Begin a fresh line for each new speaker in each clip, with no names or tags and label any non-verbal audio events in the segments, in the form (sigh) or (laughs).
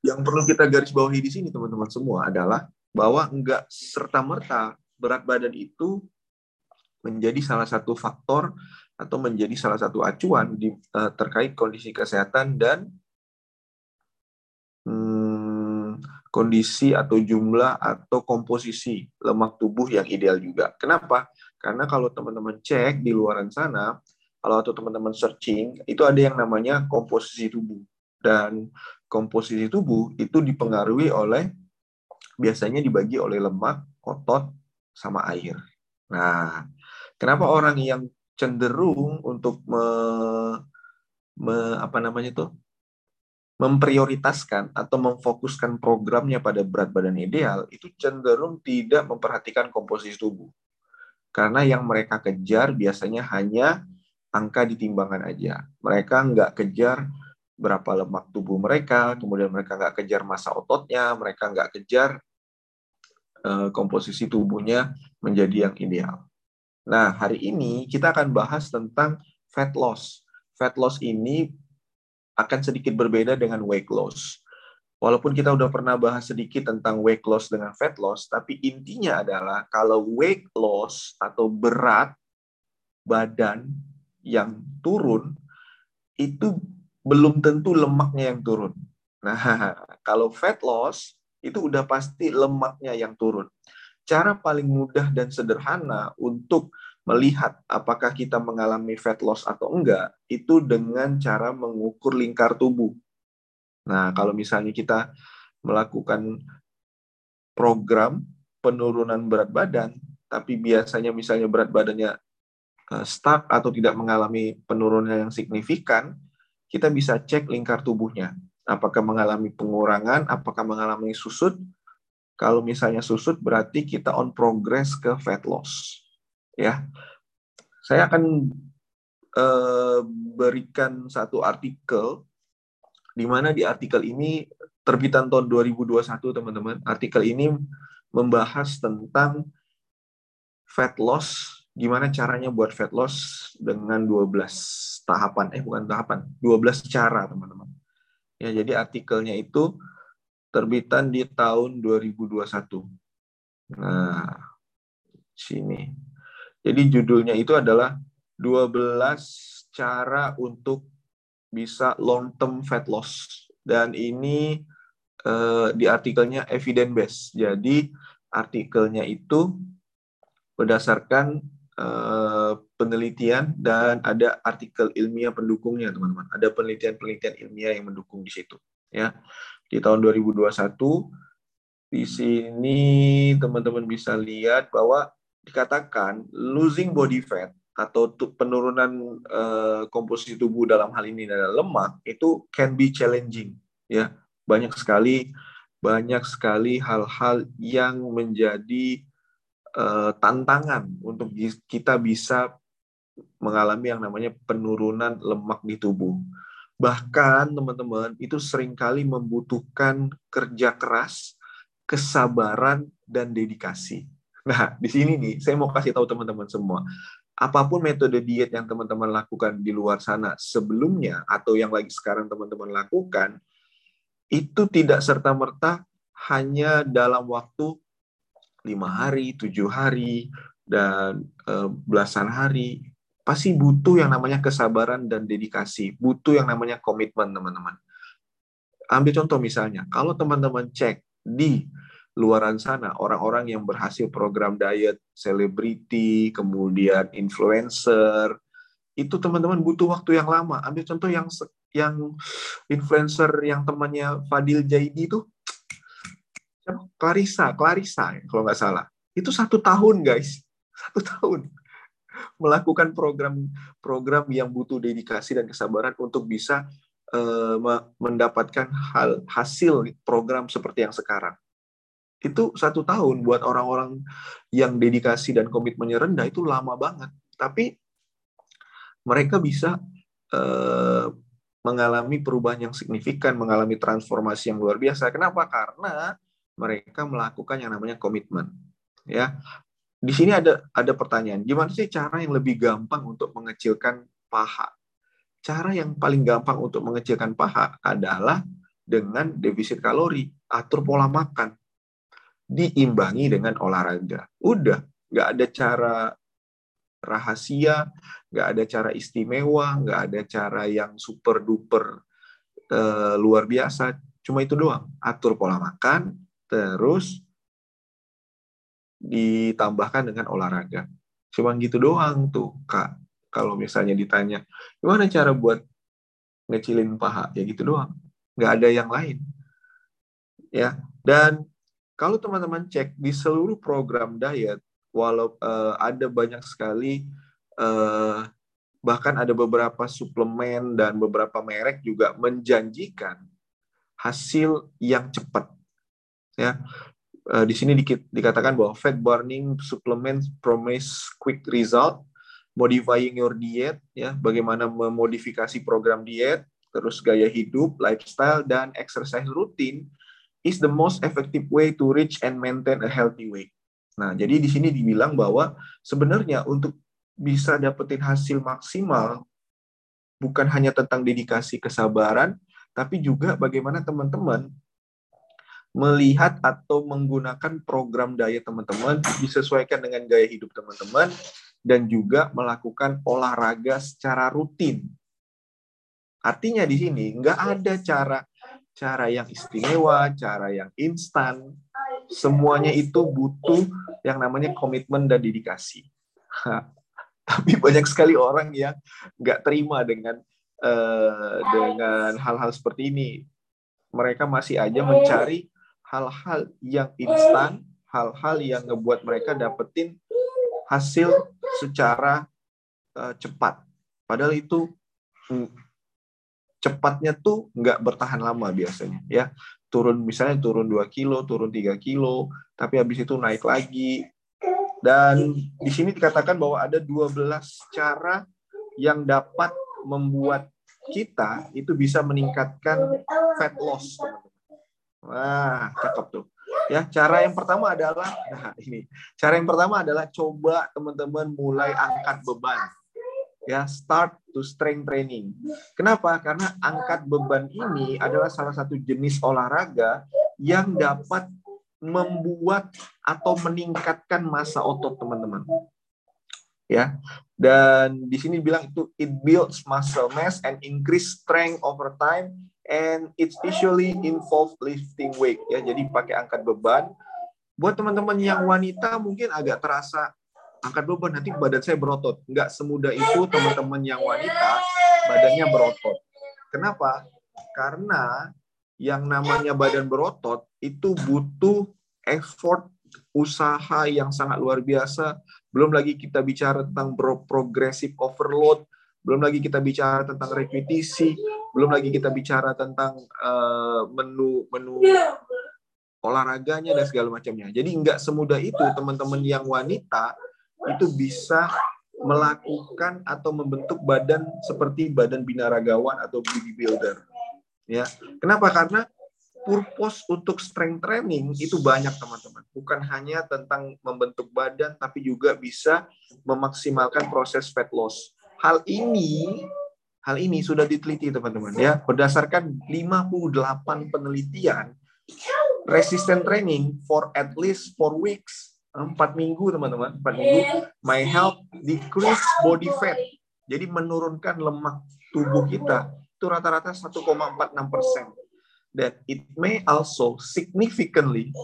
yang perlu kita garis bawahi di sini teman-teman semua adalah bahwa enggak serta-merta berat badan itu menjadi salah satu faktor atau menjadi salah satu acuan di, uh, terkait kondisi kesehatan dan hmm, kondisi atau jumlah atau komposisi lemak tubuh yang ideal juga. Kenapa? Karena kalau teman-teman cek di luaran sana, kalau atau teman-teman searching, itu ada yang namanya komposisi tubuh. Dan komposisi tubuh itu dipengaruhi oleh biasanya dibagi oleh lemak, otot, sama air. Nah, kenapa orang yang cenderung untuk me, me, apa namanya itu memprioritaskan atau memfokuskan programnya pada berat badan ideal itu cenderung tidak memperhatikan komposisi tubuh. Karena yang mereka kejar biasanya hanya angka di timbangan aja. Mereka nggak kejar berapa lemak tubuh mereka, kemudian mereka nggak kejar masa ototnya, mereka nggak kejar uh, komposisi tubuhnya menjadi yang ideal. Nah, hari ini kita akan bahas tentang fat loss. Fat loss ini akan sedikit berbeda dengan weight loss. Walaupun kita udah pernah bahas sedikit tentang weight loss dengan fat loss, tapi intinya adalah kalau weight loss atau berat badan yang turun itu belum tentu lemaknya yang turun. Nah, (laughs) kalau fat loss itu udah pasti lemaknya yang turun. Cara paling mudah dan sederhana untuk melihat apakah kita mengalami fat loss atau enggak itu dengan cara mengukur lingkar tubuh. Nah, kalau misalnya kita melakukan program penurunan berat badan, tapi biasanya misalnya berat badannya eh, stuck atau tidak mengalami penurunan yang signifikan, kita bisa cek lingkar tubuhnya. Apakah mengalami pengurangan, apakah mengalami susut. Kalau misalnya susut berarti kita on progress ke fat loss ya. Saya akan uh, berikan satu artikel di mana di artikel ini terbitan tahun 2021 teman-teman. Artikel ini membahas tentang fat loss, gimana caranya buat fat loss dengan 12 tahapan eh bukan tahapan, 12 cara teman-teman. Ya, jadi artikelnya itu terbitan di tahun 2021. Nah, sini. Jadi judulnya itu adalah 12 cara untuk bisa long term fat loss. Dan ini eh, di artikelnya evidence based. Jadi artikelnya itu berdasarkan penelitian dan ada artikel ilmiah pendukungnya, teman-teman. Ada penelitian-penelitian ilmiah yang mendukung di situ, ya. Di tahun 2021 di sini teman-teman bisa lihat bahwa dikatakan losing body fat atau penurunan uh, komposisi tubuh dalam hal ini adalah lemak itu can be challenging ya banyak sekali banyak sekali hal-hal yang menjadi uh, tantangan untuk kita bisa mengalami yang namanya penurunan lemak di tubuh. Bahkan teman-teman itu sering kali membutuhkan kerja keras kesabaran dan dedikasi. Nah, di sini nih, saya mau kasih tahu teman-teman semua, apa pun metode diet yang teman-teman lakukan di luar sana sebelumnya atau yang lagi sekarang teman-teman lakukan, itu tidak serta-merta hanya dalam waktu lima hari, tujuh hari, dan e, belasan hari. Pasti butuh yang namanya kesabaran dan dedikasi, butuh yang namanya komitmen, teman-teman. Ambil contoh misalnya, kalau teman-teman cek di luaran sana, orang-orang yang berhasil program diet, selebriti, kemudian influencer, itu teman-teman butuh waktu yang lama. Ambil contoh yang yang influencer yang temannya Fadil Jaidi itu, Clarissa, Clarissa kalau nggak salah. Itu satu tahun guys, satu tahun melakukan program-program yang butuh dedikasi dan kesabaran untuk bisa uh, mendapatkan hal hasil program seperti yang sekarang itu satu tahun buat orang-orang yang dedikasi dan komitmennya rendah itu lama banget. Tapi mereka bisa uh, mengalami perubahan yang signifikan, mengalami transformasi yang luar biasa. Kenapa? Karena mereka melakukan yang namanya komitmen. Ya, di sini ada ada pertanyaan, gimana sih cara yang lebih gampang untuk mengecilkan paha? Cara yang paling gampang untuk mengecilkan paha adalah dengan defisit kalori, atur pola makan, diimbangi dengan olahraga. Udah, nggak ada cara rahasia, nggak ada cara istimewa, nggak ada cara yang super duper uh, luar biasa. Cuma itu doang. Atur pola makan, terus ditambahkan dengan olahraga. Cuma gitu doang tuh, Kak. Kalau misalnya ditanya, gimana cara buat ngecilin paha? Ya gitu doang. Nggak ada yang lain. Ya, dan kalau teman-teman cek di seluruh program diet, walau uh, ada banyak sekali uh, bahkan ada beberapa suplemen dan beberapa merek juga menjanjikan hasil yang cepat. Ya, uh, di sini di, dikatakan bahwa fat burning supplement promise quick result, modifying your diet, ya, bagaimana memodifikasi program diet, terus gaya hidup, lifestyle dan exercise rutin is the most effective way to reach and maintain a healthy weight. Nah, jadi di sini dibilang bahwa sebenarnya untuk bisa dapetin hasil maksimal bukan hanya tentang dedikasi kesabaran, tapi juga bagaimana teman-teman melihat atau menggunakan program diet teman-teman disesuaikan dengan gaya hidup teman-teman dan juga melakukan olahraga secara rutin. Artinya di sini nggak ada cara cara yang istimewa, cara yang instan, semuanya itu butuh yang namanya komitmen dan dedikasi. Tapi banyak sekali orang yang nggak terima dengan uh, dengan hal-hal seperti ini. Mereka masih aja mencari hal-hal yang instan, hal-hal yang ngebuat mereka dapetin hasil secara uh, cepat. Padahal itu mm, cepatnya tuh nggak bertahan lama biasanya ya turun misalnya turun 2 kilo, turun 3 kilo, tapi habis itu naik lagi. Dan di sini dikatakan bahwa ada 12 cara yang dapat membuat kita itu bisa meningkatkan fat loss. Wah, cakep tuh. Ya, cara yang pertama adalah nah ini. Cara yang pertama adalah coba teman-teman mulai angkat beban ya start to strength training. Kenapa? Karena angkat beban ini adalah salah satu jenis olahraga yang dapat membuat atau meningkatkan masa otot teman-teman. Ya. Dan di sini bilang itu it builds muscle mass and increase strength over time and it's usually involve lifting weight ya. Jadi pakai angkat beban. Buat teman-teman yang wanita mungkin agak terasa angkat beban nanti badan saya berotot. Nggak semudah itu teman-teman yang wanita badannya berotot. Kenapa? Karena yang namanya badan berotot itu butuh effort usaha yang sangat luar biasa. Belum lagi kita bicara tentang progressive overload, belum lagi kita bicara tentang repetisi, belum lagi kita bicara tentang uh, menu menu olahraganya dan segala macamnya. Jadi nggak semudah itu teman-teman yang wanita itu bisa melakukan atau membentuk badan seperti badan binaragawan atau bodybuilder. Ya. Kenapa? Karena purpose untuk strength training itu banyak teman-teman. Bukan hanya tentang membentuk badan tapi juga bisa memaksimalkan proses fat loss. Hal ini hal ini sudah diteliti teman-teman ya. Berdasarkan 58 penelitian resistant training for at least 4 weeks empat minggu teman-teman empat minggu my health decrease body fat. Jadi menurunkan lemak tubuh kita. Itu rata-rata 1,46 persen. Dan it may also significantly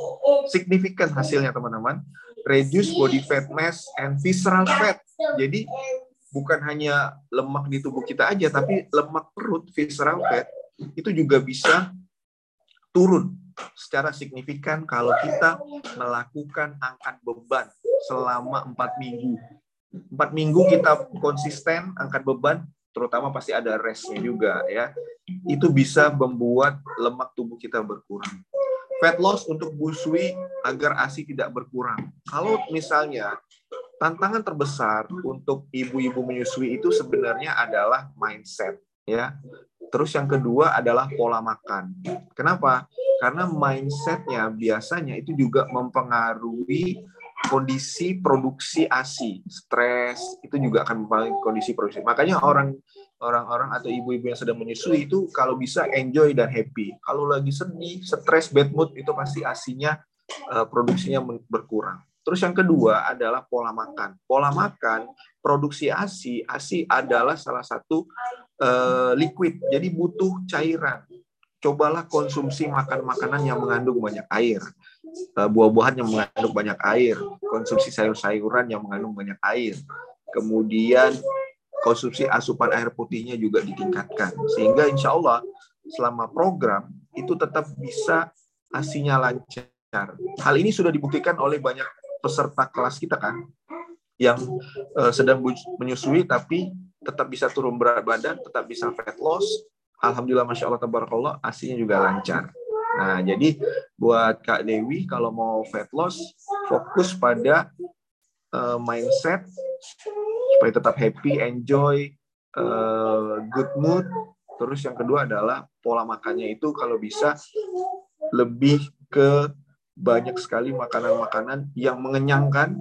significant hasilnya teman-teman reduce body fat mass and visceral fat. Jadi bukan hanya lemak di tubuh kita aja tapi lemak perut visceral fat itu juga bisa turun secara signifikan kalau kita melakukan angkat beban selama empat minggu. Empat minggu kita konsisten angkat beban, terutama pasti ada restnya juga ya. Itu bisa membuat lemak tubuh kita berkurang. Fat loss untuk busui agar ASI tidak berkurang. Kalau misalnya tantangan terbesar untuk ibu-ibu menyusui itu sebenarnya adalah mindset ya. Terus yang kedua adalah pola makan. Kenapa? Karena mindsetnya biasanya itu juga mempengaruhi kondisi produksi ASI, stres itu juga akan mempengaruhi kondisi produksi. Makanya orang orang-orang atau ibu-ibu yang sedang menyusui itu kalau bisa enjoy dan happy. Kalau lagi sedih, stres, bad mood itu pasti asinya uh, produksinya berkurang. Terus yang kedua adalah pola makan. Pola makan, produksi ASI, ASI adalah salah satu uh, liquid, jadi butuh cairan. Cobalah konsumsi makan makanan yang mengandung banyak air, uh, buah-buahan yang mengandung banyak air, konsumsi sayur-sayuran yang mengandung banyak air, kemudian konsumsi asupan air putihnya juga ditingkatkan. Sehingga insya Allah selama program itu tetap bisa asinya lancar. Hal ini sudah dibuktikan oleh banyak peserta kelas kita kan yang uh, sedang menyusui tapi tetap bisa turun berat badan, tetap bisa fat loss. Alhamdulillah, masya Allah, tabarakallah, asinya juga lancar. Nah, jadi buat Kak Dewi kalau mau fat loss, fokus pada uh, mindset supaya tetap happy, enjoy, uh, good mood. Terus yang kedua adalah pola makannya itu kalau bisa lebih ke banyak sekali makanan-makanan yang mengenyangkan,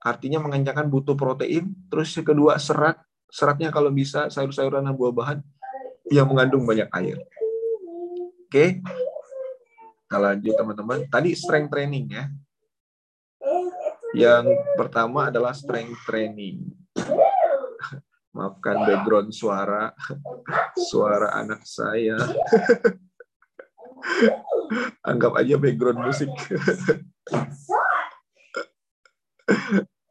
artinya mengenyangkan butuh protein. Terus yang kedua serat, seratnya kalau bisa sayur-sayuran dan buah-bahan yang mengandung banyak air. Oke, kita lanjut teman-teman. Tadi strength training ya. Yang pertama adalah strength training. Maafkan background suara, suara anak saya. (laughs) (laughs) Anggap aja background musik.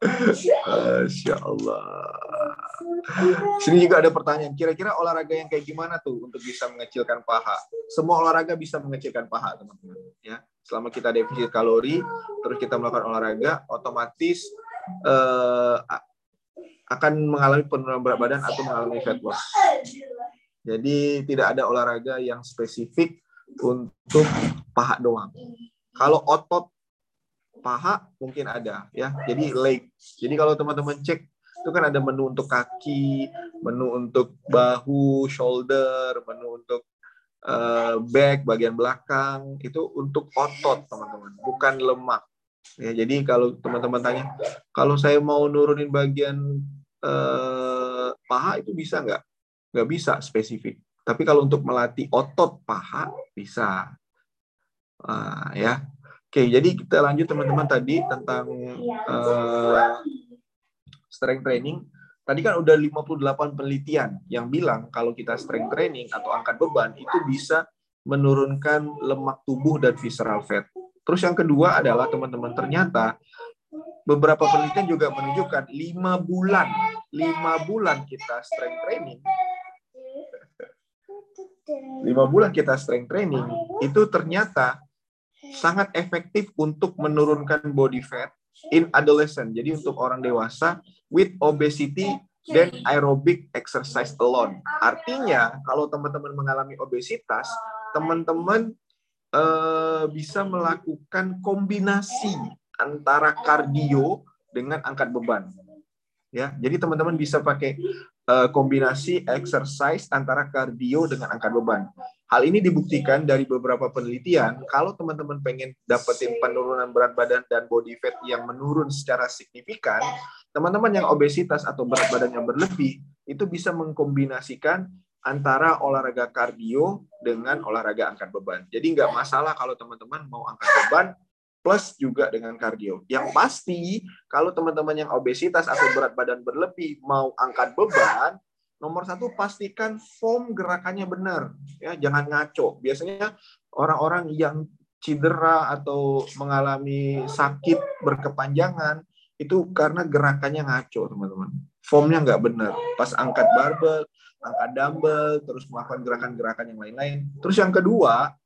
Masya Allah. Sini juga ada pertanyaan. Kira-kira olahraga yang kayak gimana tuh untuk bisa mengecilkan paha? Semua olahraga bisa mengecilkan paha, teman-teman. Ya, selama kita defisit kalori, terus kita melakukan olahraga, otomatis eh, akan mengalami penurunan berat badan atau mengalami fat loss. Jadi tidak ada olahraga yang spesifik untuk paha doang. Kalau otot paha mungkin ada ya. Jadi leg. Jadi kalau teman-teman cek itu kan ada menu untuk kaki, menu untuk bahu, shoulder, menu untuk uh, back bagian belakang itu untuk otot teman-teman, bukan lemak. Ya, jadi kalau teman-teman tanya, kalau saya mau nurunin bagian uh, paha itu bisa nggak? Nggak bisa spesifik. Tapi kalau untuk melatih otot paha bisa. Uh, ya. Oke, jadi kita lanjut teman-teman tadi tentang uh, strength training. Tadi kan udah 58 penelitian yang bilang kalau kita strength training atau angkat beban itu bisa menurunkan lemak tubuh dan visceral fat. Terus yang kedua adalah teman-teman ternyata beberapa penelitian juga menunjukkan lima bulan, lima bulan kita strength training lima bulan kita strength training itu ternyata sangat efektif untuk menurunkan body fat in adolescent. Jadi untuk orang dewasa with obesity dan aerobic exercise alone. Artinya kalau teman-teman mengalami obesitas, teman-teman uh, bisa melakukan kombinasi antara kardio dengan angkat beban. Ya, jadi teman-teman bisa pakai uh, kombinasi exercise antara kardio dengan angkat beban. Hal ini dibuktikan dari beberapa penelitian. Kalau teman-teman pengen dapetin penurunan berat badan dan body fat yang menurun secara signifikan, teman-teman yang obesitas atau berat badan yang berlebih itu bisa mengkombinasikan antara olahraga kardio dengan olahraga angkat beban. Jadi nggak masalah kalau teman-teman mau angkat beban plus juga dengan kardio. Yang pasti kalau teman-teman yang obesitas atau berat badan berlebih mau angkat beban, nomor satu pastikan form gerakannya benar, ya jangan ngaco. Biasanya orang-orang yang cedera atau mengalami sakit berkepanjangan itu karena gerakannya ngaco, teman-teman. Formnya nggak benar. Pas angkat barbel, angkat dumbbell, terus melakukan gerakan-gerakan yang lain-lain. Terus yang kedua,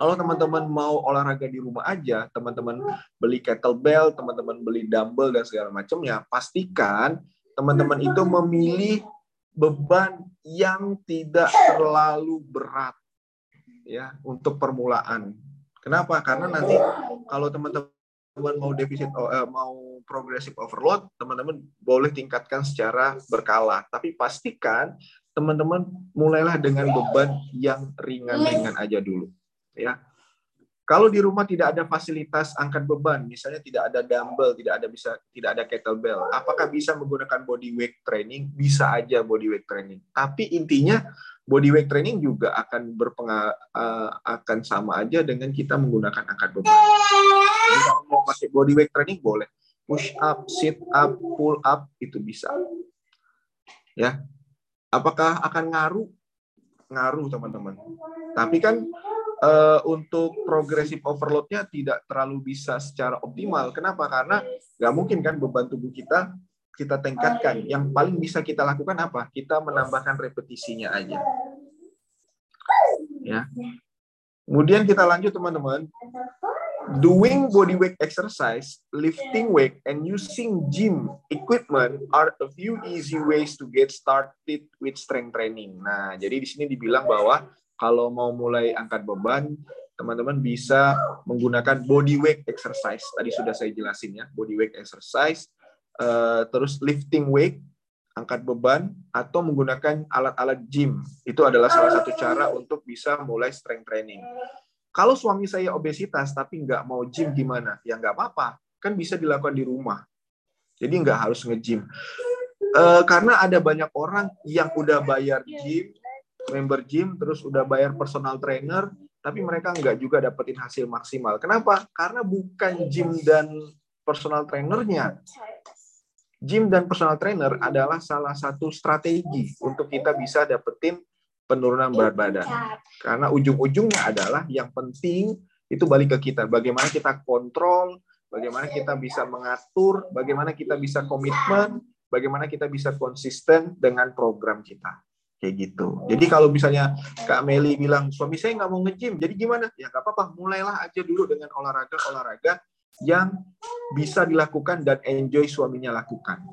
kalau teman-teman mau olahraga di rumah aja, teman-teman beli kettlebell, teman-teman beli dumbbell dan segala macamnya, pastikan teman-teman itu memilih beban yang tidak terlalu berat ya untuk permulaan. Kenapa? Karena nanti kalau teman-teman mau defisit eh, mau progressive overload, teman-teman boleh tingkatkan secara berkala. Tapi pastikan teman-teman mulailah dengan beban yang ringan-ringan aja dulu ya. Kalau di rumah tidak ada fasilitas angkat beban, misalnya tidak ada dumbbell, tidak ada bisa tidak ada kettlebell, apakah bisa menggunakan body weight training? Bisa aja body weight training. Tapi intinya body weight training juga akan berpengaruh uh, akan sama aja dengan kita menggunakan angkat beban. Kalau mau pakai body weight training boleh. Push up, sit up, pull up itu bisa. Ya. Apakah akan ngaruh? Ngaruh, teman-teman. Tapi kan uh, untuk progressive overload-nya tidak terlalu bisa secara optimal. Kenapa? Karena nggak mungkin kan beban tubuh kita kita tingkatkan. Yang paling bisa kita lakukan apa? Kita menambahkan repetisinya aja. Ya. Kemudian kita lanjut teman-teman. Doing body weight exercise, lifting weight, and using gym equipment are a few easy ways to get started with strength training. Nah, jadi di sini dibilang bahwa kalau mau mulai angkat beban, teman-teman bisa menggunakan body weight exercise. Tadi sudah saya jelasin ya, body weight exercise, uh, terus lifting weight, angkat beban, atau menggunakan alat-alat gym. Itu adalah salah satu cara untuk bisa mulai strength training. Kalau suami saya obesitas tapi nggak mau gym gimana? Ya nggak apa-apa, kan bisa dilakukan di rumah. Jadi nggak harus nge-gym. Uh, karena ada banyak orang yang udah bayar gym, member gym terus udah bayar personal trainer tapi mereka nggak juga dapetin hasil maksimal. Kenapa? Karena bukan gym dan personal trainernya. Gym dan personal trainer adalah salah satu strategi untuk kita bisa dapetin penurunan berat badan. Karena ujung-ujungnya adalah yang penting itu balik ke kita. Bagaimana kita kontrol, bagaimana kita bisa mengatur, bagaimana kita bisa komitmen, bagaimana kita bisa konsisten dengan program kita kayak gitu. Jadi kalau misalnya Kak Meli bilang suami saya nggak mau nge-gym, jadi gimana? Ya nggak apa-apa, mulailah aja dulu dengan olahraga-olahraga yang bisa dilakukan dan enjoy suaminya lakukan.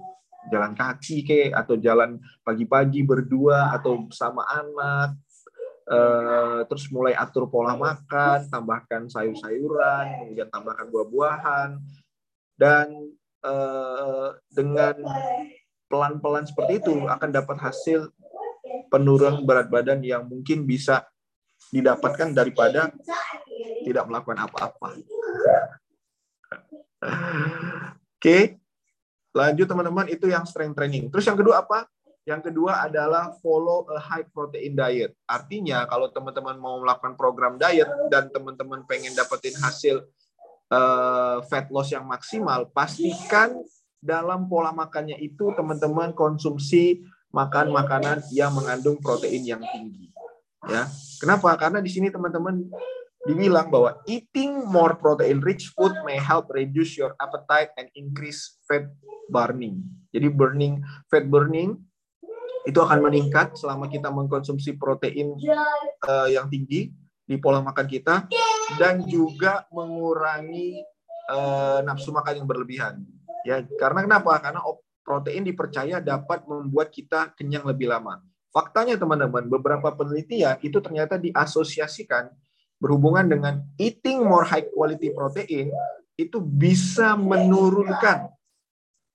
Jalan kaki ke atau jalan pagi-pagi berdua atau sama anak. Uh, terus mulai atur pola makan, tambahkan sayur-sayuran, kemudian tambahkan buah-buahan, dan uh, dengan pelan-pelan seperti itu akan dapat hasil penurunan berat badan yang mungkin bisa didapatkan daripada tidak melakukan apa-apa. Oke, lanjut teman-teman itu yang strength training. Terus yang kedua apa? Yang kedua adalah follow a high protein diet. Artinya kalau teman-teman mau melakukan program diet dan teman-teman pengen dapetin hasil uh, fat loss yang maksimal, pastikan dalam pola makannya itu teman-teman konsumsi makan makanan yang mengandung protein yang tinggi. Ya, kenapa? Karena di sini teman-teman dibilang bahwa eating more protein rich food may help reduce your appetite and increase fat burning. Jadi burning fat burning itu akan meningkat selama kita mengkonsumsi protein uh, yang tinggi di pola makan kita dan juga mengurangi uh, nafsu makan yang berlebihan. Ya, karena kenapa? Karena protein dipercaya dapat membuat kita kenyang lebih lama. Faktanya teman-teman, beberapa penelitian itu ternyata diasosiasikan berhubungan dengan eating more high quality protein itu bisa menurunkan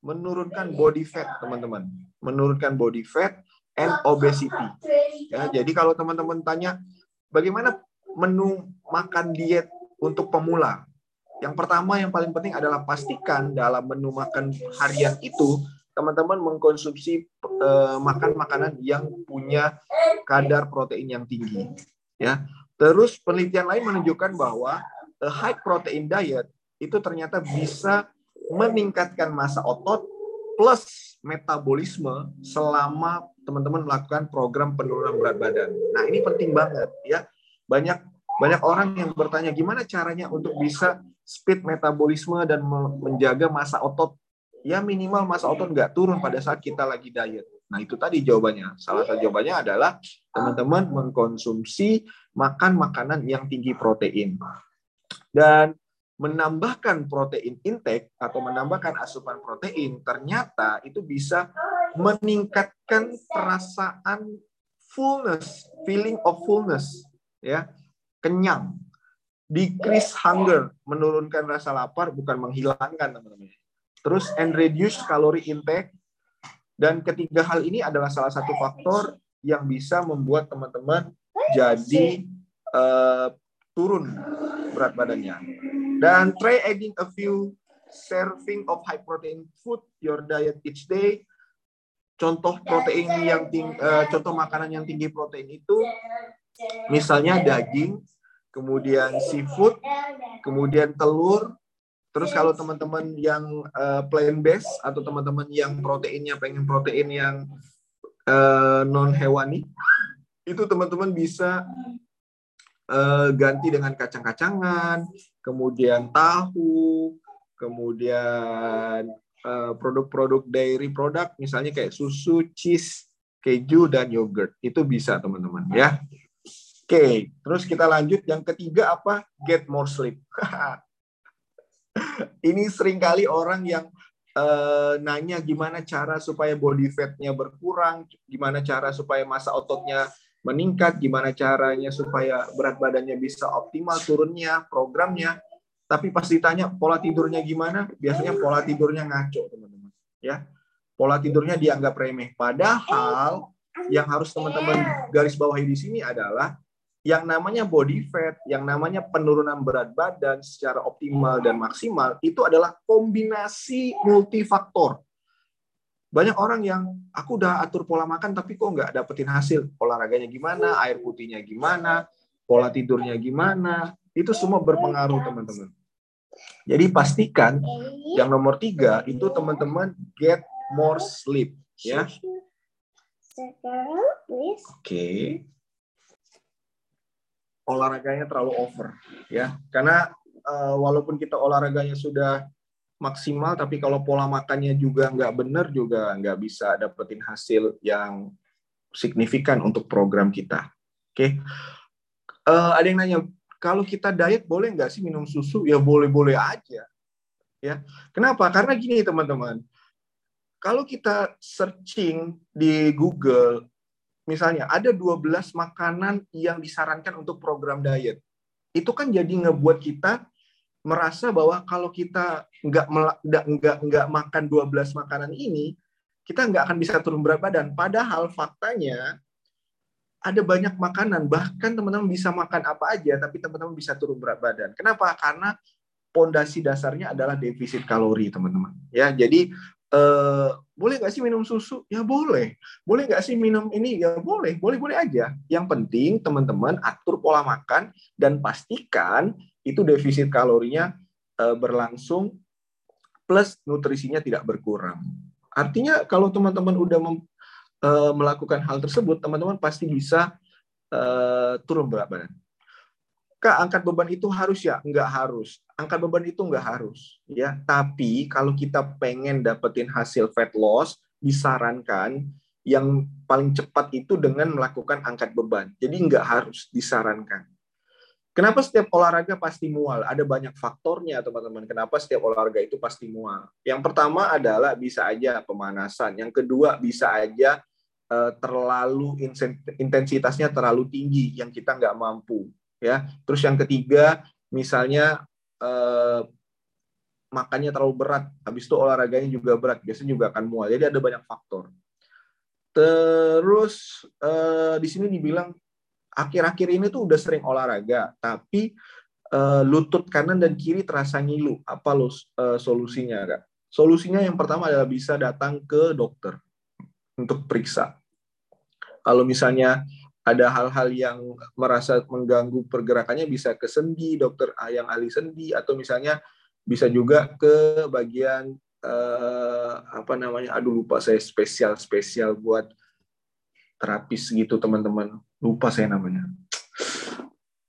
menurunkan body fat, teman-teman. Menurunkan body fat and obesity. Ya, jadi kalau teman-teman tanya bagaimana menu makan diet untuk pemula? Yang pertama yang paling penting adalah pastikan dalam menu makan harian itu teman-teman mengkonsumsi uh, makan makanan yang punya kadar protein yang tinggi ya terus penelitian lain menunjukkan bahwa a high protein diet itu ternyata bisa meningkatkan masa otot plus metabolisme selama teman-teman melakukan program penurunan berat badan. Nah, ini penting banget ya. Banyak banyak orang yang bertanya gimana caranya untuk bisa speed metabolisme dan menjaga masa otot ya minimal masa otot nggak turun pada saat kita lagi diet. Nah itu tadi jawabannya. Salah satu jawabannya adalah teman-teman mengkonsumsi makan makanan yang tinggi protein. Dan menambahkan protein intake atau menambahkan asupan protein ternyata itu bisa meningkatkan perasaan fullness, feeling of fullness, ya, kenyang, decrease hunger, menurunkan rasa lapar bukan menghilangkan teman-teman terus and reduce calorie intake. Dan ketiga hal ini adalah salah satu faktor yang bisa membuat teman-teman jadi uh, turun berat badannya. Dan try adding a few serving of high protein food your diet each day. Contoh protein yang ting, uh, contoh makanan yang tinggi protein itu misalnya daging, kemudian seafood, kemudian telur. Terus kalau teman-teman yang uh, plant based atau teman-teman yang proteinnya pengen protein yang uh, non hewani, itu teman-teman bisa uh, ganti dengan kacang-kacangan, kemudian tahu, kemudian produk-produk uh, dairy product, misalnya kayak susu, cheese, keju, dan yogurt. Itu bisa teman-teman ya. Oke, terus kita lanjut. Yang ketiga apa? Get more sleep. (laughs) Ini sering kali orang yang uh, nanya gimana cara supaya body fatnya berkurang, gimana cara supaya masa ototnya meningkat, gimana caranya supaya berat badannya bisa optimal turunnya, programnya. Tapi pas ditanya pola tidurnya gimana, biasanya pola tidurnya ngaco, teman-teman. Ya, pola tidurnya dianggap remeh. Padahal yang harus teman-teman garis bawahi di sini adalah yang namanya body fat, yang namanya penurunan berat badan secara optimal dan maksimal itu adalah kombinasi multifaktor. Banyak orang yang aku udah atur pola makan tapi kok nggak dapetin hasil. Olahraganya gimana, air putihnya gimana, pola tidurnya gimana, itu semua berpengaruh teman-teman. Jadi pastikan yang nomor tiga itu teman-teman get more sleep ya. Oke. Okay olahraganya terlalu over ya. Karena uh, walaupun kita olahraganya sudah maksimal tapi kalau pola makannya juga nggak benar juga nggak bisa dapetin hasil yang signifikan untuk program kita. Oke? Okay? uh, eh, ada yang nanya kalau kita diet boleh nggak sih minum susu? Ya boleh boleh aja ya. Kenapa? Karena gini teman-teman. Kalau kita searching di Google misalnya ada 12 makanan yang disarankan untuk program diet. Itu kan jadi ngebuat kita merasa bahwa kalau kita nggak nggak nggak makan 12 makanan ini, kita nggak akan bisa turun berat badan. Padahal faktanya ada banyak makanan, bahkan teman-teman bisa makan apa aja, tapi teman-teman bisa turun berat badan. Kenapa? Karena pondasi dasarnya adalah defisit kalori, teman-teman. Ya, jadi eh, boleh nggak sih minum susu? Ya boleh. Boleh nggak sih minum ini? Ya boleh. Boleh-boleh aja. Yang penting teman-teman atur pola makan dan pastikan itu defisit kalorinya eh, berlangsung plus nutrisinya tidak berkurang. Artinya kalau teman-teman udah mem, eh, melakukan hal tersebut, teman-teman pasti bisa turun berat badan. Kak, angkat beban itu harus ya? Enggak harus. Angkat beban itu enggak harus. ya. Tapi kalau kita pengen dapetin hasil fat loss, disarankan yang paling cepat itu dengan melakukan angkat beban. Jadi enggak harus disarankan. Kenapa setiap olahraga pasti mual? Ada banyak faktornya, teman-teman. Kenapa setiap olahraga itu pasti mual? Yang pertama adalah bisa aja pemanasan. Yang kedua bisa aja eh, terlalu intensitasnya terlalu tinggi yang kita nggak mampu ya. Terus yang ketiga, misalnya eh, makannya terlalu berat, habis itu olahraganya juga berat, biasanya juga akan mual. Jadi ada banyak faktor. Terus eh, di sini dibilang akhir-akhir ini tuh udah sering olahraga, tapi eh, lutut kanan dan kiri terasa ngilu. Apa lo eh, solusinya, Kak? Solusinya yang pertama adalah bisa datang ke dokter untuk periksa. Kalau misalnya ada hal-hal yang merasa mengganggu pergerakannya bisa ke sendi, dokter yang ahli sendi, atau misalnya bisa juga ke bagian eh, apa namanya, aduh lupa saya spesial spesial buat terapis gitu teman-teman, lupa saya namanya.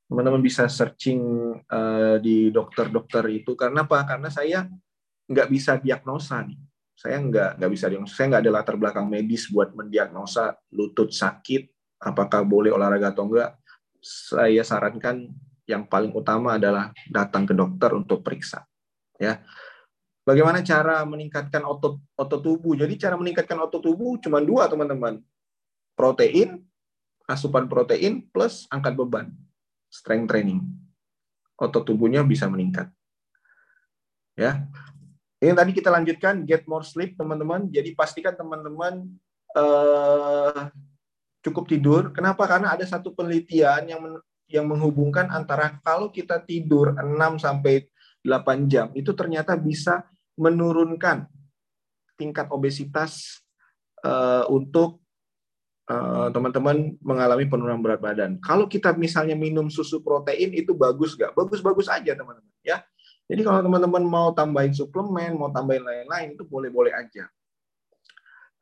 Teman-teman bisa searching eh, di dokter-dokter itu karena apa? Karena saya nggak bisa diagnosa nih. Saya nggak nggak bisa diagnosa. Saya nggak ada latar belakang medis buat mendiagnosa lutut sakit apakah boleh olahraga atau enggak, saya sarankan yang paling utama adalah datang ke dokter untuk periksa. Ya. Bagaimana cara meningkatkan otot otot tubuh? Jadi cara meningkatkan otot tubuh cuma dua, teman-teman. Protein, asupan protein plus angkat beban. Strength training. Otot tubuhnya bisa meningkat. Ya. Ini tadi kita lanjutkan get more sleep, teman-teman. Jadi pastikan teman-teman uh, cukup tidur. Kenapa? Karena ada satu penelitian yang men, yang menghubungkan antara kalau kita tidur 6 sampai 8 jam itu ternyata bisa menurunkan tingkat obesitas uh, untuk eh, teman-teman uh, mengalami penurunan berat badan. Kalau kita misalnya minum susu protein itu bagus nggak? Bagus-bagus aja teman-teman ya. Jadi kalau teman-teman mau tambahin suplemen, mau tambahin lain-lain itu boleh-boleh aja.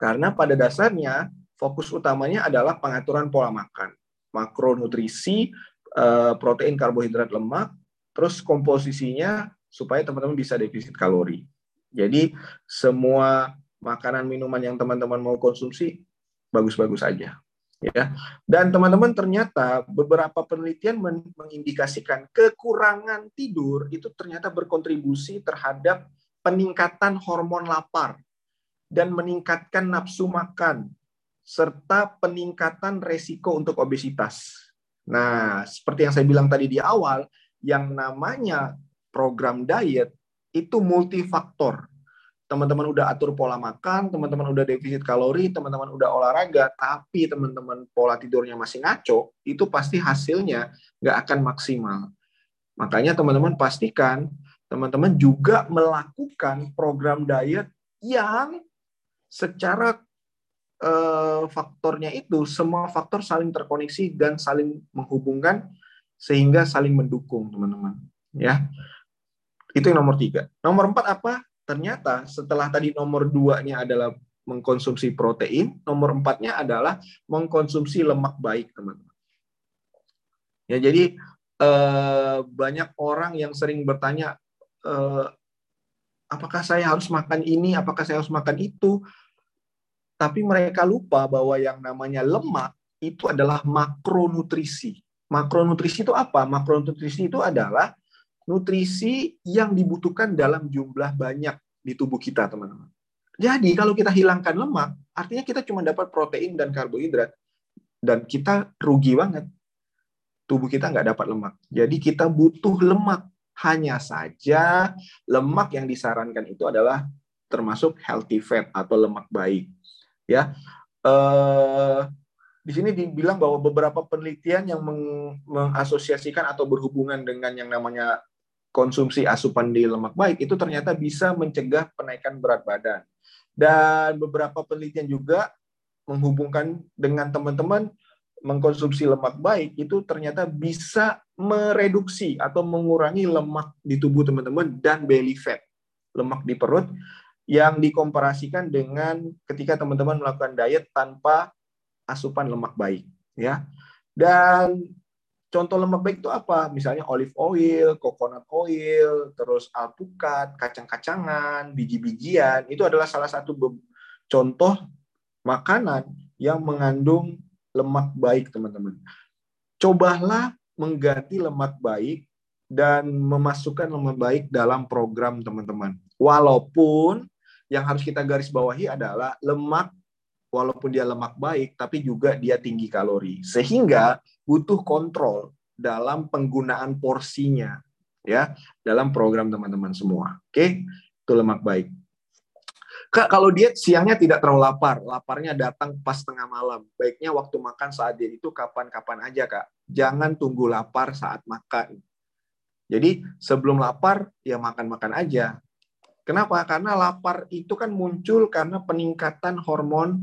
Karena pada dasarnya fokus utamanya adalah pengaturan pola makan, makronutrisi, eh, protein, karbohidrat, lemak, terus komposisinya supaya teman-teman bisa defisit kalori. Jadi semua makanan minuman yang teman-teman mau konsumsi bagus-bagus aja. Ya. Dan teman-teman ternyata beberapa penelitian mengindikasikan kekurangan tidur itu ternyata berkontribusi terhadap peningkatan hormon lapar dan meningkatkan nafsu makan serta peningkatan resiko untuk obesitas. Nah, seperti yang saya bilang tadi di awal, yang namanya program diet itu multifaktor. Teman-teman udah atur pola makan, teman-teman udah defisit kalori, teman-teman udah olahraga, tapi teman-teman pola tidurnya masih ngaco, itu pasti hasilnya nggak akan maksimal. Makanya teman-teman pastikan teman-teman juga melakukan program diet yang secara uh, faktornya itu semua faktor saling terkoneksi dan saling menghubungkan sehingga saling mendukung teman-teman ya. Itu yang nomor tiga. Nomor empat apa? Ternyata setelah tadi nomor duanya adalah mengkonsumsi protein nomor empatnya adalah mengkonsumsi lemak baik teman-teman. Ya jadi eh, banyak orang yang sering bertanya eh, apakah saya harus makan ini? Apakah saya harus makan itu tapi mereka lupa bahwa yang namanya lemak itu adalah makronutrisi. Makronutrisi itu apa? Makronutrisi itu adalah nutrisi yang dibutuhkan dalam jumlah banyak di tubuh kita, teman-teman. Jadi kalau kita hilangkan lemak, artinya kita cuma dapat protein dan karbohidrat. Dan kita rugi banget. Tubuh kita nggak dapat lemak. Jadi kita butuh lemak. Hanya saja lemak yang disarankan itu adalah termasuk healthy fat atau lemak baik ya uh, di sini dibilang bahwa beberapa penelitian yang meng mengasosiasikan atau berhubungan dengan yang namanya konsumsi asupan di lemak baik itu ternyata bisa mencegah penaikan berat badan. Dan beberapa penelitian juga menghubungkan dengan teman-teman mengkonsumsi lemak baik itu ternyata bisa mereduksi atau mengurangi lemak di tubuh teman-teman dan belly fat, lemak di perut yang dikomparasikan dengan ketika teman-teman melakukan diet tanpa asupan lemak baik ya. Dan contoh lemak baik itu apa? Misalnya olive oil, coconut oil, terus alpukat, kacang-kacangan, biji-bijian, itu adalah salah satu contoh makanan yang mengandung lemak baik, teman-teman. Cobalah mengganti lemak baik dan memasukkan lemak baik dalam program teman-teman. Walaupun yang harus kita garis bawahi adalah lemak walaupun dia lemak baik tapi juga dia tinggi kalori sehingga butuh kontrol dalam penggunaan porsinya ya dalam program teman-teman semua oke itu lemak baik Kak, kalau diet siangnya tidak terlalu lapar, laparnya datang pas tengah malam. Baiknya waktu makan saat diet itu kapan-kapan aja, Kak. Jangan tunggu lapar saat makan. Jadi sebelum lapar, ya makan-makan aja. Kenapa? Karena lapar itu kan muncul karena peningkatan hormon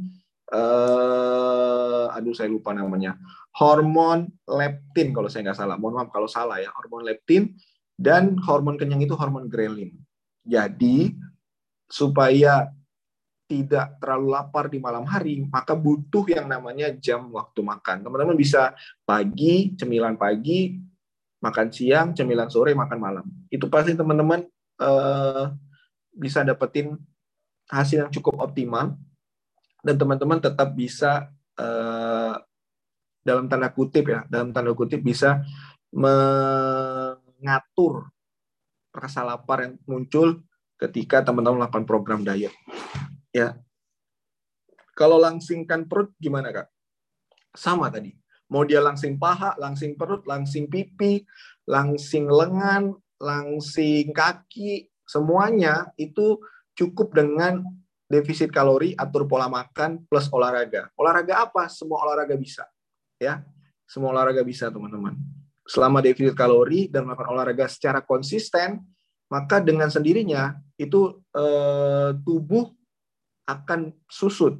eh aduh saya lupa namanya. Hormon leptin kalau saya nggak salah. Mohon maaf kalau salah ya. Hormon leptin dan hormon kenyang itu hormon grelin. Jadi supaya tidak terlalu lapar di malam hari, maka butuh yang namanya jam waktu makan. Teman-teman bisa pagi, cemilan pagi, makan siang, cemilan sore, makan malam. Itu pasti teman-teman eh, bisa dapetin hasil yang cukup optimal dan teman-teman tetap bisa uh, dalam tanda kutip ya dalam tanda kutip bisa mengatur rasa lapar yang muncul ketika teman-teman melakukan program diet. Ya. Kalau langsingkan perut gimana kak? Sama tadi. Mau dia langsing paha langsing perut langsing pipi langsing lengan langsing kaki semuanya itu cukup dengan defisit kalori, atur pola makan plus olahraga. Olahraga apa? Semua olahraga bisa. Ya. Semua olahraga bisa, teman-teman. selama defisit kalori dan melakukan olahraga secara konsisten, maka dengan sendirinya itu eh, tubuh akan susut.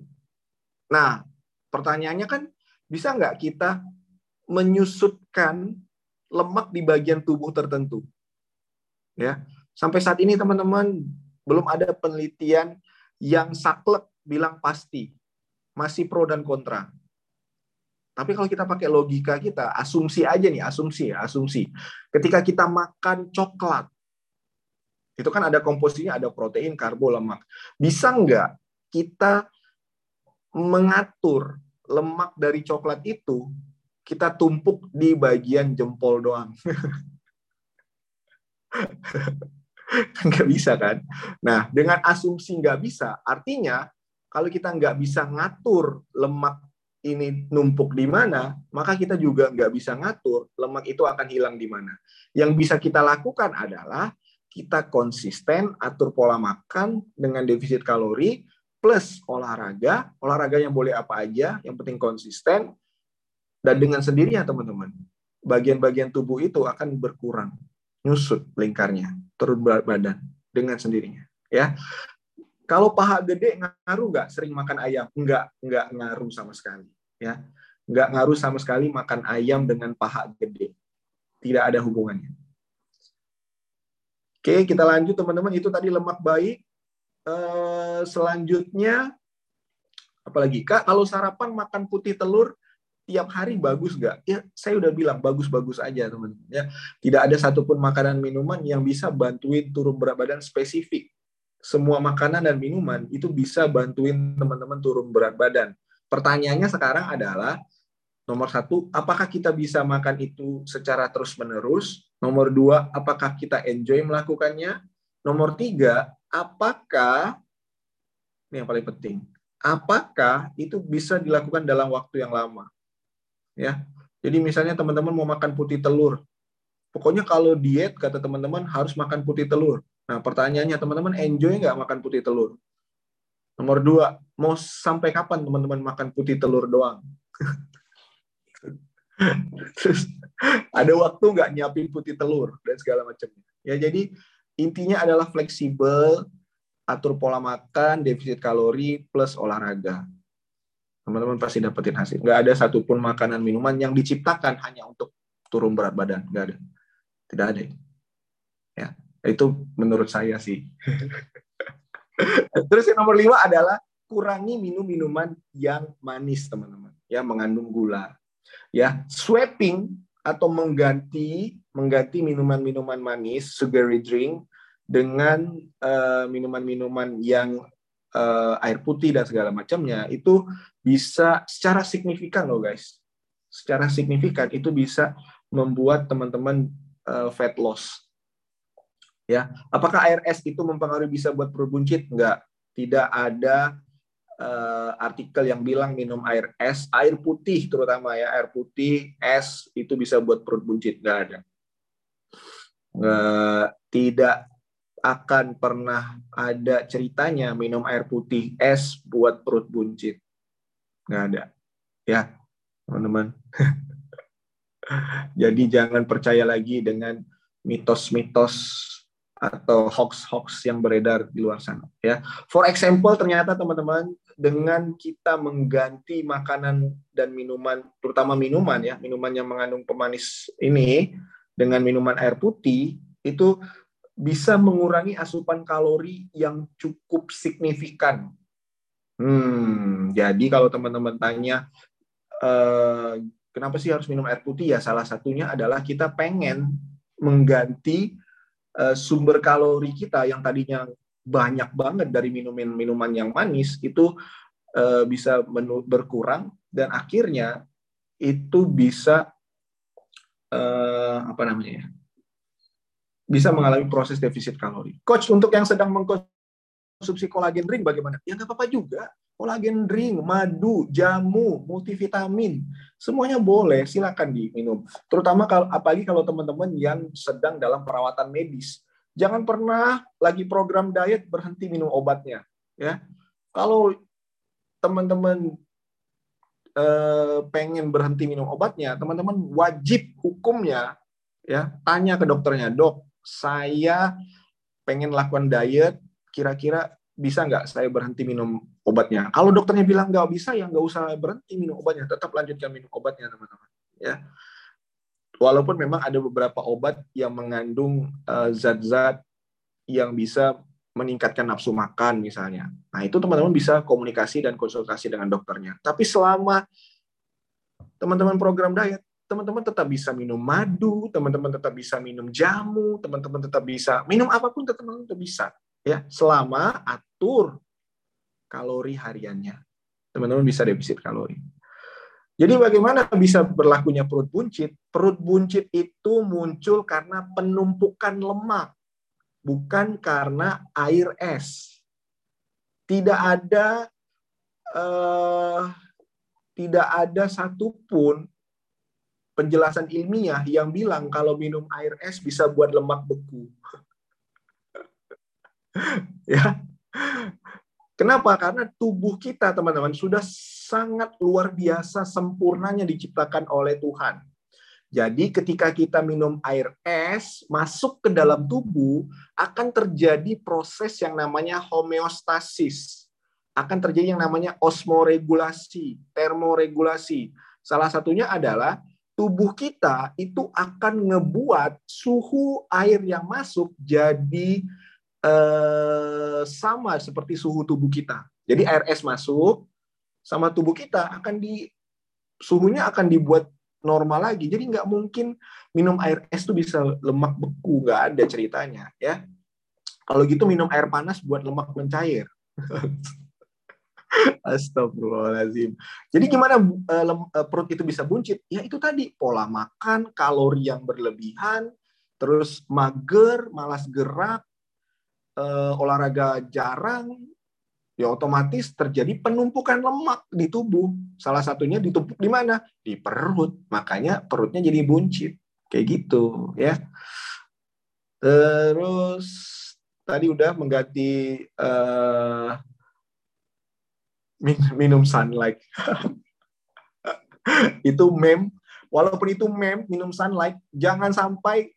Nah, pertanyaannya kan bisa nggak kita menyusutkan lemak di bagian tubuh tertentu? Ya, sampai saat ini teman-teman belum ada penelitian yang saklek bilang pasti, masih pro dan kontra. Tapi kalau kita pakai logika kita, asumsi aja nih, asumsi asumsi. Ketika kita makan coklat, itu kan ada komposisinya, ada protein, karbo, lemak. Bisa nggak kita mengatur lemak dari coklat itu, kita tumpuk di bagian jempol doang. (laughs) (laughs) nggak bisa kan? Nah, dengan asumsi nggak bisa, artinya kalau kita nggak bisa ngatur lemak ini numpuk di mana, maka kita juga nggak bisa ngatur lemak itu akan hilang di mana. Yang bisa kita lakukan adalah kita konsisten atur pola makan dengan defisit kalori plus olahraga, olahraga yang boleh apa aja, yang penting konsisten dan dengan sendirinya teman-teman, bagian-bagian tubuh itu akan berkurang, nyusut lingkarnya, turun berat badan dengan sendirinya. Ya, kalau paha gede ngaruh nggak sering makan ayam? Nggak, nggak ngaruh sama sekali. Ya, nggak ngaruh sama sekali makan ayam dengan paha gede. Tidak ada hubungannya. Oke, kita lanjut teman-teman. Itu tadi lemak baik. Eh, selanjutnya, apalagi kak? Kalau sarapan makan putih telur tiap hari bagus nggak? Ya, saya udah bilang bagus-bagus aja teman-teman. Ya, tidak ada satupun makanan minuman yang bisa bantuin turun berat badan spesifik semua makanan dan minuman itu bisa bantuin teman-teman turun berat badan. Pertanyaannya sekarang adalah nomor satu, apakah kita bisa makan itu secara terus-menerus? Nomor dua, apakah kita enjoy melakukannya? Nomor tiga, apakah ini yang paling penting, apakah itu bisa dilakukan dalam waktu yang lama? Ya, jadi misalnya teman-teman mau makan putih telur, pokoknya kalau diet kata teman-teman harus makan putih telur. Nah, pertanyaannya teman-teman enjoy nggak makan putih telur? Nomor dua, mau sampai kapan teman-teman makan putih telur doang? (laughs) Terus ada waktu nggak nyiapin putih telur dan segala macamnya. Ya jadi intinya adalah fleksibel, atur pola makan, defisit kalori plus olahraga. Teman-teman pasti dapetin hasil. Nggak ada satupun makanan minuman yang diciptakan hanya untuk turun berat badan. Nggak ada. Tidak ada. Ya. Itu menurut saya sih. (laughs) Terus yang nomor lima adalah kurangi minum minuman yang manis, teman-teman. Ya, mengandung gula. Ya, swapping atau mengganti mengganti minuman-minuman manis, sugary drink dengan minuman eh, minuman-minuman yang uh, air putih dan segala macamnya itu bisa secara signifikan loh guys. Secara signifikan itu bisa membuat teman-teman uh, fat loss Ya, apakah air es itu mempengaruhi bisa buat perut buncit? Enggak. Tidak ada uh, artikel yang bilang minum air es, air putih terutama ya, air putih, es itu bisa buat perut buncit. Enggak ada. Enggak, tidak akan pernah ada ceritanya minum air putih es buat perut buncit. Enggak ada. Ya, teman-teman. (laughs) Jadi jangan percaya lagi dengan mitos-mitos atau hoax-hoax yang beredar di luar sana ya. For example ternyata teman-teman dengan kita mengganti makanan dan minuman terutama minuman ya, minuman yang mengandung pemanis ini dengan minuman air putih itu bisa mengurangi asupan kalori yang cukup signifikan. Hmm, jadi kalau teman-teman tanya eh, kenapa sih harus minum air putih ya salah satunya adalah kita pengen mengganti Eh, sumber kalori kita yang tadinya banyak banget dari minuman-minuman yang manis itu uh, bisa berkurang dan akhirnya itu bisa uh, apa namanya ya bisa mengalami proses defisit kalori. Coach untuk yang sedang mengkonsumsi kolagen ring bagaimana? Ya nggak apa-apa juga kolagen drink, madu, jamu, multivitamin, semuanya boleh, silakan diminum. Terutama kalau apalagi kalau teman-teman yang sedang dalam perawatan medis. Jangan pernah lagi program diet berhenti minum obatnya, ya. Kalau teman-teman eh, pengen berhenti minum obatnya, teman-teman wajib hukumnya ya tanya ke dokternya, dok, saya pengen lakukan diet, kira-kira bisa nggak saya berhenti minum obatnya? Kalau dokternya bilang nggak bisa, ya nggak usah berhenti minum obatnya, tetap lanjutkan minum obatnya teman-teman. Ya, walaupun memang ada beberapa obat yang mengandung eh, zat-zat uh, yang bisa meningkatkan nafsu makan misalnya. Nah, itu teman-teman bisa komunikasi dan konsultasi dengan dokternya. Tapi selama teman-teman program diet, teman-teman tetap bisa minum madu, teman-teman tetap bisa minum jamu, teman-teman tetap bisa minum apa pun teman-teman tetap bisa ya, selama atur kalori hariannya. Teman-teman bisa defisit kalori. Jadi bagaimana bisa berlakunya perut buncit? Perut buncit itu muncul karena penumpukan lemak bukan karena air es. Tidak ada uh, tidak ada satupun penjelasan ilmiah yang bilang kalau minum air es bisa buat lemak beku. (laughs) ya. Kenapa? Karena tubuh kita, teman-teman, sudah sangat luar biasa sempurnanya diciptakan oleh Tuhan. Jadi ketika kita minum air es masuk ke dalam tubuh akan terjadi proses yang namanya homeostasis. Akan terjadi yang namanya osmoregulasi, termoregulasi. Salah satunya adalah tubuh kita itu akan ngebuat suhu air yang masuk jadi eh, sama seperti suhu tubuh kita. Jadi air es masuk sama tubuh kita akan di suhunya akan dibuat normal lagi. Jadi nggak mungkin minum air es tuh bisa lemak beku, nggak ada ceritanya ya. Kalau gitu minum air panas buat lemak mencair. (laughs) Astagfirullahaladzim. Jadi gimana uh, perut itu bisa buncit? Ya itu tadi pola makan, kalori yang berlebihan, terus mager, malas gerak, uh, olahraga jarang, ya otomatis terjadi penumpukan lemak di tubuh. Salah satunya ditumpuk di mana? Di perut. Makanya perutnya jadi buncit. Kayak gitu, ya. Terus tadi udah mengganti uh, minum sunlight. (laughs) itu meme. Walaupun itu meme, minum sunlight, jangan sampai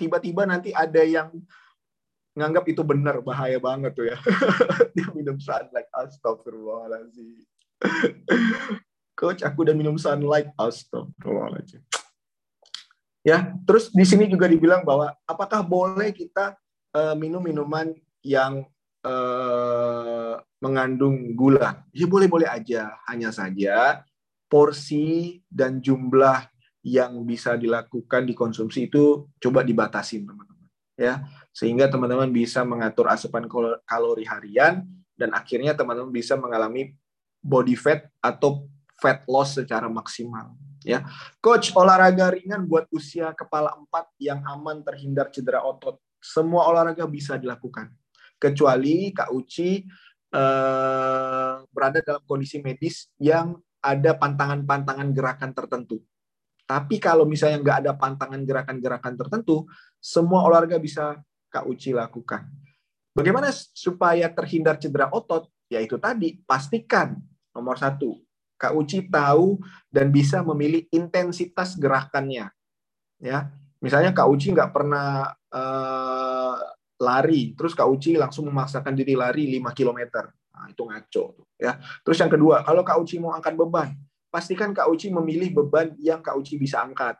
tiba-tiba nanti ada yang nganggap itu benar bahaya banget tuh ya. (laughs) Dia minum sunlight astagfirullahaladzim. Coach aku udah minum sunlight astagfirullahaladzim. Ya terus di sini juga dibilang bahwa apakah boleh kita uh, minum minuman yang uh, mengandung gula? Ya boleh boleh aja. Hanya saja porsi dan jumlah yang bisa dilakukan dikonsumsi itu coba dibatasin teman-teman ya sehingga teman-teman bisa mengatur asupan kalori harian dan akhirnya teman-teman bisa mengalami body fat atau fat loss secara maksimal ya. Coach olahraga ringan buat usia kepala 4 yang aman terhindar cedera otot. Semua olahraga bisa dilakukan. Kecuali Kak Uci eh, berada dalam kondisi medis yang ada pantangan-pantangan gerakan tertentu. Tapi kalau misalnya nggak ada pantangan gerakan-gerakan tertentu, semua olahraga bisa Kak Uci lakukan. Bagaimana supaya terhindar cedera otot? Yaitu tadi, pastikan nomor satu, Kak Uci tahu dan bisa memilih intensitas gerakannya. Ya, misalnya Kak Uci nggak pernah uh, lari, terus Kak Uci langsung memaksakan diri lari 5 km. Nah, itu ngaco. Ya. Terus yang kedua, kalau Kak Uci mau angkat beban, pastikan Kak Uci memilih beban yang Kak Uci bisa angkat.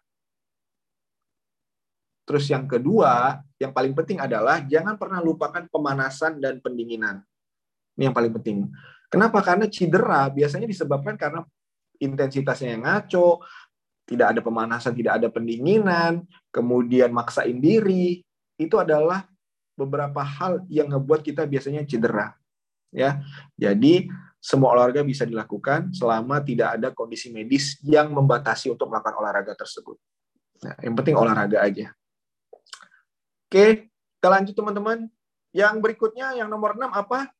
Terus yang kedua, yang paling penting adalah jangan pernah lupakan pemanasan dan pendinginan. Ini yang paling penting. Kenapa? Karena cedera biasanya disebabkan karena intensitasnya yang ngaco, tidak ada pemanasan, tidak ada pendinginan, kemudian maksain diri. Itu adalah beberapa hal yang ngebuat kita biasanya cedera. Ya. Jadi semua olahraga bisa dilakukan selama tidak ada kondisi medis yang membatasi untuk melakukan olahraga tersebut. Nah, yang penting olahraga aja. Oke, kita lanjut teman-teman. Yang berikutnya, yang nomor 6 apa?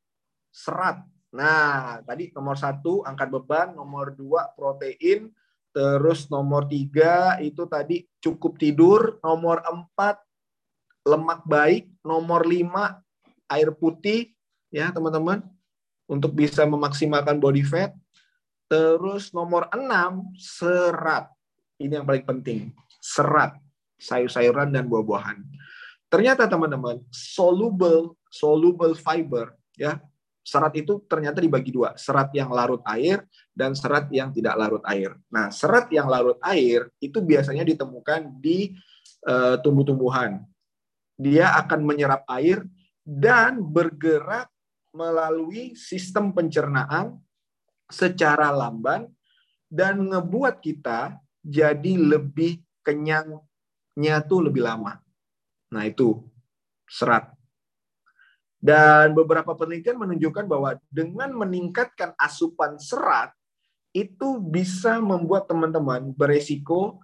Serat. Nah, tadi nomor satu angkat beban, nomor dua protein, terus nomor tiga itu tadi cukup tidur, nomor empat lemak baik, nomor lima air putih, ya teman-teman, untuk bisa memaksimalkan body fat. Terus nomor enam, serat. Ini yang paling penting. Serat, sayur-sayuran dan buah-buahan. Ternyata teman-teman, soluble soluble fiber ya. Serat itu ternyata dibagi dua, serat yang larut air dan serat yang tidak larut air. Nah, serat yang larut air itu biasanya ditemukan di uh, tumbuh-tumbuhan. Dia akan menyerap air dan bergerak melalui sistem pencernaan secara lamban dan ngebuat kita jadi lebih kenyangnya tuh lebih lama. Nah, itu serat. Dan beberapa penelitian menunjukkan bahwa dengan meningkatkan asupan serat itu bisa membuat teman-teman beresiko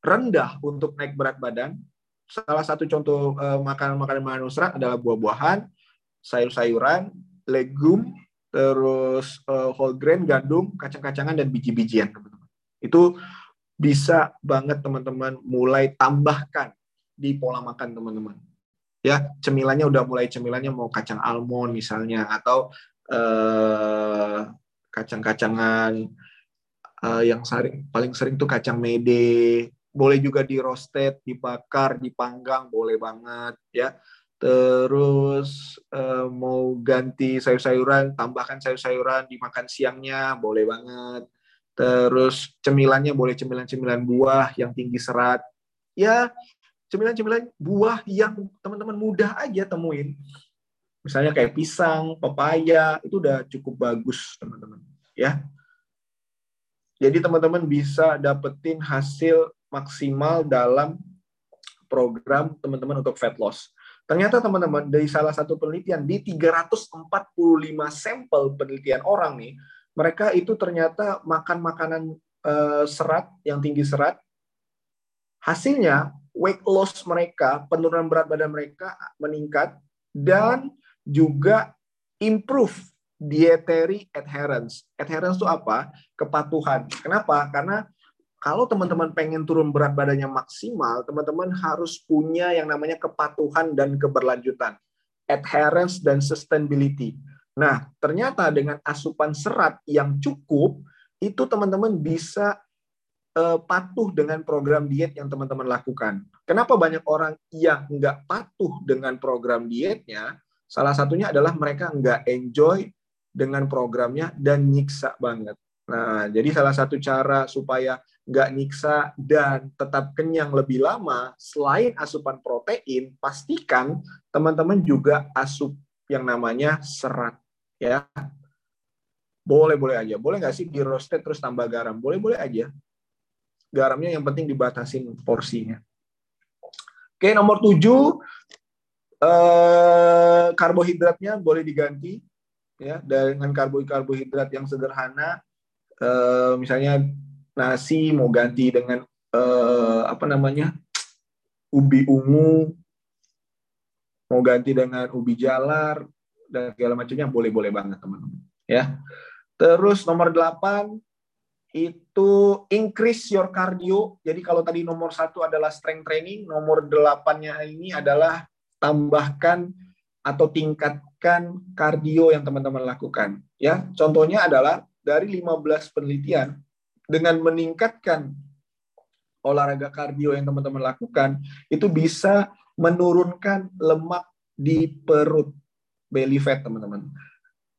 rendah untuk naik berat badan. Salah satu contoh eh, makanan-makanan mengandung serat adalah buah-buahan, sayur-sayuran, legum, terus uh, whole grain, gandum, kacang-kacangan dan biji-bijian. Itu bisa banget teman-teman mulai tambahkan di pola makan teman-teman. Ya, cemilannya udah mulai cemilannya mau kacang almond misalnya atau uh, kacang-kacangan uh, yang sering paling sering tuh kacang mede. Boleh juga di roasted, dibakar, dipanggang, boleh banget ya terus uh, mau ganti sayur-sayuran, tambahkan sayur-sayuran dimakan siangnya, boleh banget. Terus cemilannya boleh cemilan-cemilan buah yang tinggi serat. Ya, cemilan-cemilan buah yang teman-teman mudah aja temuin. Misalnya kayak pisang, pepaya, itu udah cukup bagus, teman-teman. Ya. Jadi teman-teman bisa dapetin hasil maksimal dalam program teman-teman untuk fat loss. Ternyata teman-teman dari salah satu penelitian di 345 sampel penelitian orang nih, mereka itu ternyata makan makanan uh, serat yang tinggi serat. Hasilnya weight loss mereka, penurunan berat badan mereka meningkat dan juga improve dietary adherence. Adherence itu apa? Kepatuhan. Kenapa? Karena kalau teman-teman pengen turun berat badannya maksimal, teman-teman harus punya yang namanya kepatuhan dan keberlanjutan, adherence dan sustainability. Nah, ternyata dengan asupan serat yang cukup, itu teman-teman bisa uh, patuh dengan program diet yang teman-teman lakukan. Kenapa banyak orang yang nggak patuh dengan program dietnya? Salah satunya adalah mereka nggak enjoy dengan programnya dan nyiksa banget. Nah, jadi salah satu cara supaya nggak nyiksa dan tetap kenyang lebih lama, selain asupan protein, pastikan teman-teman juga asup yang namanya serat. Ya, boleh-boleh aja. Boleh nggak sih di roasted terus tambah garam? Boleh-boleh aja. Garamnya yang penting dibatasin porsinya. Oke, nomor tujuh, eh, karbohidratnya boleh diganti ya dengan karbohidrat yang sederhana. Eh, misalnya nasi mau ganti dengan uh, apa namanya ubi ungu mau ganti dengan ubi jalar dan segala macamnya boleh-boleh banget teman-teman ya terus nomor 8 itu increase your cardio jadi kalau tadi nomor satu adalah strength training nomor delapannya ini adalah tambahkan atau tingkatkan kardio yang teman-teman lakukan ya contohnya adalah dari 15 penelitian dengan meningkatkan olahraga kardio yang teman-teman lakukan, itu bisa menurunkan lemak di perut, belly fat, teman-teman.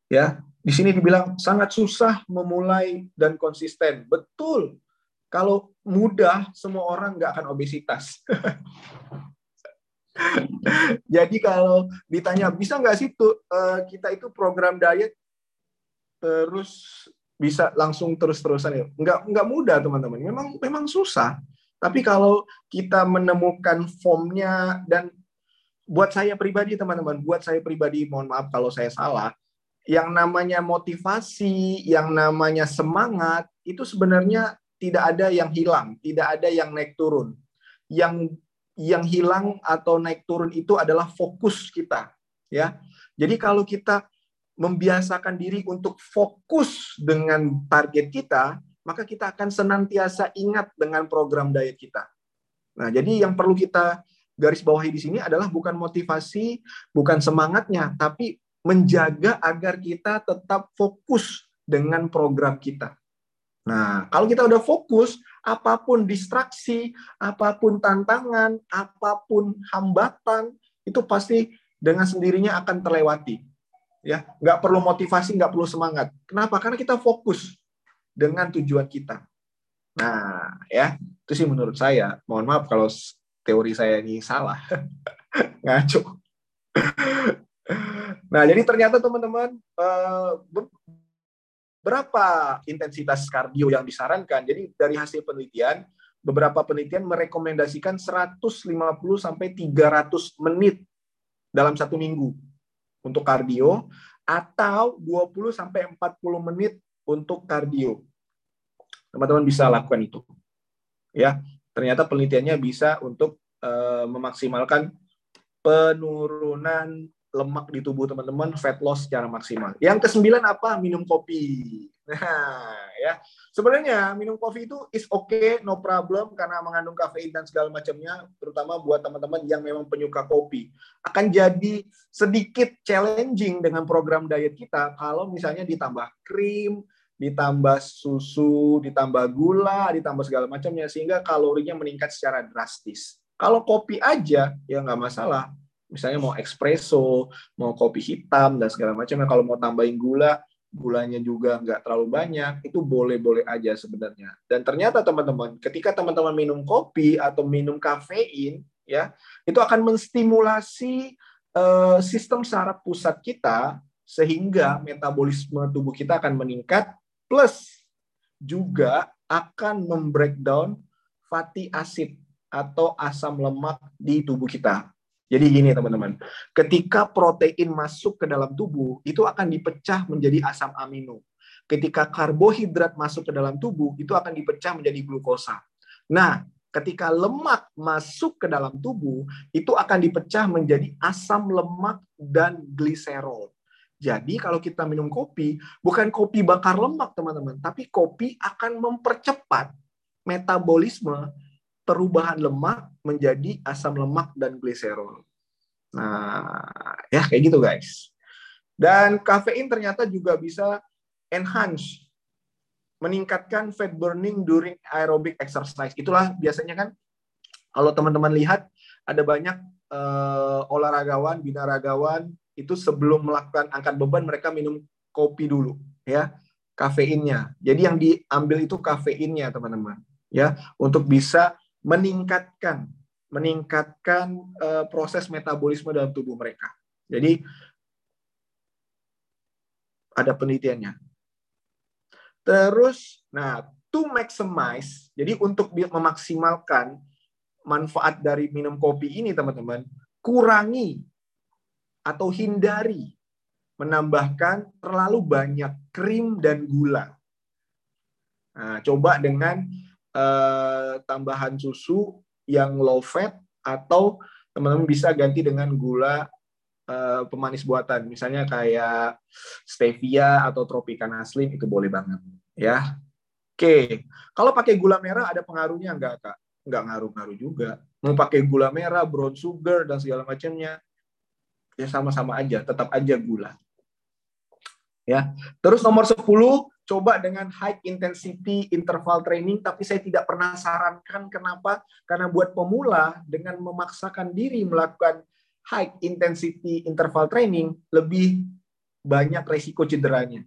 Ya, di sini dibilang sangat susah memulai dan konsisten. Betul. Kalau mudah, semua orang nggak akan obesitas. (laughs) Jadi kalau ditanya bisa nggak sih tuh eh, kita itu program diet terus bisa langsung terus-terusan ya. Nggak, nggak mudah teman-teman. Memang memang susah. Tapi kalau kita menemukan formnya dan buat saya pribadi teman-teman, buat saya pribadi mohon maaf kalau saya salah, yang namanya motivasi, yang namanya semangat itu sebenarnya tidak ada yang hilang, tidak ada yang naik turun. Yang yang hilang atau naik turun itu adalah fokus kita, ya. Jadi kalau kita membiasakan diri untuk fokus dengan target kita, maka kita akan senantiasa ingat dengan program diet kita. Nah, jadi yang perlu kita garis bawahi di sini adalah bukan motivasi, bukan semangatnya, tapi menjaga agar kita tetap fokus dengan program kita. Nah, kalau kita udah fokus, apa pun distraksi, apa pun tantangan, apa pun hambatan, itu pasti dengan sendirinya akan terlewati. Ya, nggak perlu motivasi, nggak perlu semangat. Kenapa? Karena kita fokus dengan tujuan kita. Nah, ya, itu sih menurut saya. Mohon maaf kalau teori saya ini salah. (laughs) Ngaco. Nah, jadi ternyata teman-teman eh, berapa intensitas kardio yang disarankan? Jadi dari hasil penelitian, beberapa penelitian merekomendasikan 150 sampai 300 menit dalam satu minggu untuk kardio atau 20 sampai 40 menit untuk kardio. Teman-teman bisa lakukan itu. Ya, ternyata penelitiannya bisa untuk uh, memaksimalkan penurunan lemak di tubuh teman-teman, fat loss secara maksimal. Yang kesembilan apa? Minum kopi. Nah, ya. Sebenarnya minum kopi itu is okay, no problem karena mengandung kafein dan segala macamnya, terutama buat teman-teman yang memang penyuka kopi. Akan jadi sedikit challenging dengan program diet kita kalau misalnya ditambah krim, ditambah susu, ditambah gula, ditambah segala macamnya sehingga kalorinya meningkat secara drastis. Kalau kopi aja ya nggak masalah, misalnya mau espresso, mau kopi hitam dan segala macam. Kalau mau tambahin gula, gulanya juga nggak terlalu banyak, itu boleh-boleh aja sebenarnya. Dan ternyata teman-teman, ketika teman-teman minum kopi atau minum kafein, ya itu akan menstimulasi uh, sistem saraf pusat kita sehingga metabolisme tubuh kita akan meningkat, plus juga akan membreakdown fatty acid atau asam lemak di tubuh kita. Jadi gini teman-teman, ketika protein masuk ke dalam tubuh, itu akan dipecah menjadi asam amino. Ketika karbohidrat masuk ke dalam tubuh, itu akan dipecah menjadi glukosa. Nah, ketika lemak masuk ke dalam tubuh, itu akan dipecah menjadi asam lemak dan gliserol. Jadi kalau kita minum kopi, bukan kopi bakar lemak teman-teman, tapi kopi akan mempercepat metabolisme perubahan lemak menjadi asam lemak dan gliserol. Nah, ya kayak gitu guys. Dan kafein ternyata juga bisa enhance meningkatkan fat burning during aerobic exercise. Itulah biasanya kan kalau teman-teman lihat ada banyak uh, olahragawan, binaragawan itu sebelum melakukan angkat beban mereka minum kopi dulu ya kafeinnya. Jadi yang diambil itu kafeinnya teman-teman ya untuk bisa meningkatkan meningkatkan uh, proses metabolisme dalam tubuh mereka. Jadi ada penelitiannya. Terus, nah, to maximize, jadi untuk memaksimalkan manfaat dari minum kopi ini, teman-teman, kurangi atau hindari menambahkan terlalu banyak krim dan gula. Nah, coba dengan uh, tambahan susu yang low fat atau teman-teman bisa ganti dengan gula uh, pemanis buatan. Misalnya kayak stevia atau tropicana slim itu boleh banget ya. Oke kalau pakai gula merah ada pengaruhnya enggak kak? Enggak ngaruh-ngaruh juga. Mau pakai gula merah brown sugar dan segala macamnya ya sama-sama aja tetap aja gula. Ya terus nomor 10 coba dengan high intensity interval training, tapi saya tidak pernah sarankan kenapa? Karena buat pemula dengan memaksakan diri melakukan high intensity interval training lebih banyak resiko cederanya.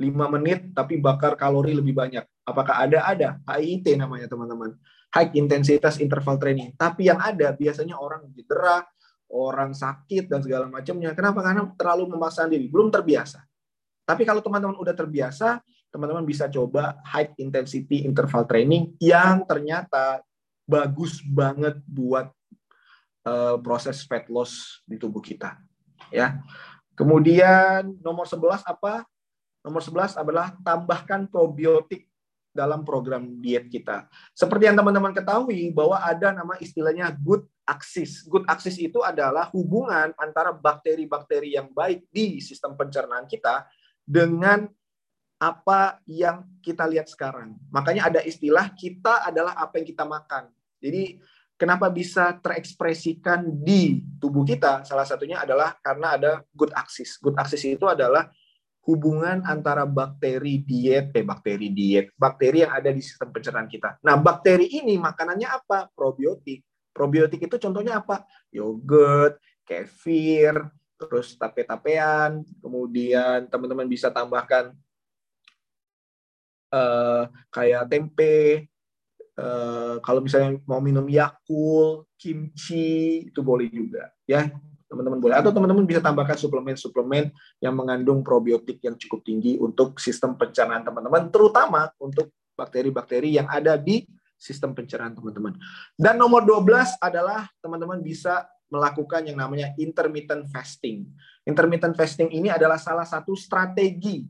5 menit tapi bakar kalori lebih banyak. Apakah ada? Ada. HIIT namanya teman-teman. High intensitas interval training. Tapi yang ada biasanya orang cedera, orang sakit dan segala macamnya. Kenapa? Karena terlalu memaksakan diri, belum terbiasa. Tapi kalau teman-teman udah terbiasa, teman-teman bisa coba high intensity interval training yang ternyata bagus banget buat uh, proses fat loss di tubuh kita. Ya. Kemudian nomor 11 apa? Nomor 11 adalah tambahkan probiotik dalam program diet kita. Seperti yang teman-teman ketahui bahwa ada nama istilahnya good axis. Good axis itu adalah hubungan antara bakteri-bakteri yang baik di sistem pencernaan kita dengan apa yang kita lihat sekarang. Makanya ada istilah kita adalah apa yang kita makan. Jadi kenapa bisa terekspresikan di tubuh kita? Salah satunya adalah karena ada good axis. Good axis itu adalah hubungan antara bakteri diet, eh bakteri diet, bakteri yang ada di sistem pencernaan kita. Nah, bakteri ini makanannya apa? Probiotik. Probiotik itu contohnya apa? Yogurt, kefir, terus tape-tapean, kemudian teman-teman bisa tambahkan uh, kayak tempe, uh, kalau misalnya mau minum Yakult, kimchi, itu boleh juga. ya teman-teman boleh atau teman-teman bisa tambahkan suplemen-suplemen yang mengandung probiotik yang cukup tinggi untuk sistem pencernaan teman-teman terutama untuk bakteri-bakteri yang ada di sistem pencernaan teman-teman. Dan nomor 12 adalah teman-teman bisa melakukan yang namanya intermittent fasting. Intermittent fasting ini adalah salah satu strategi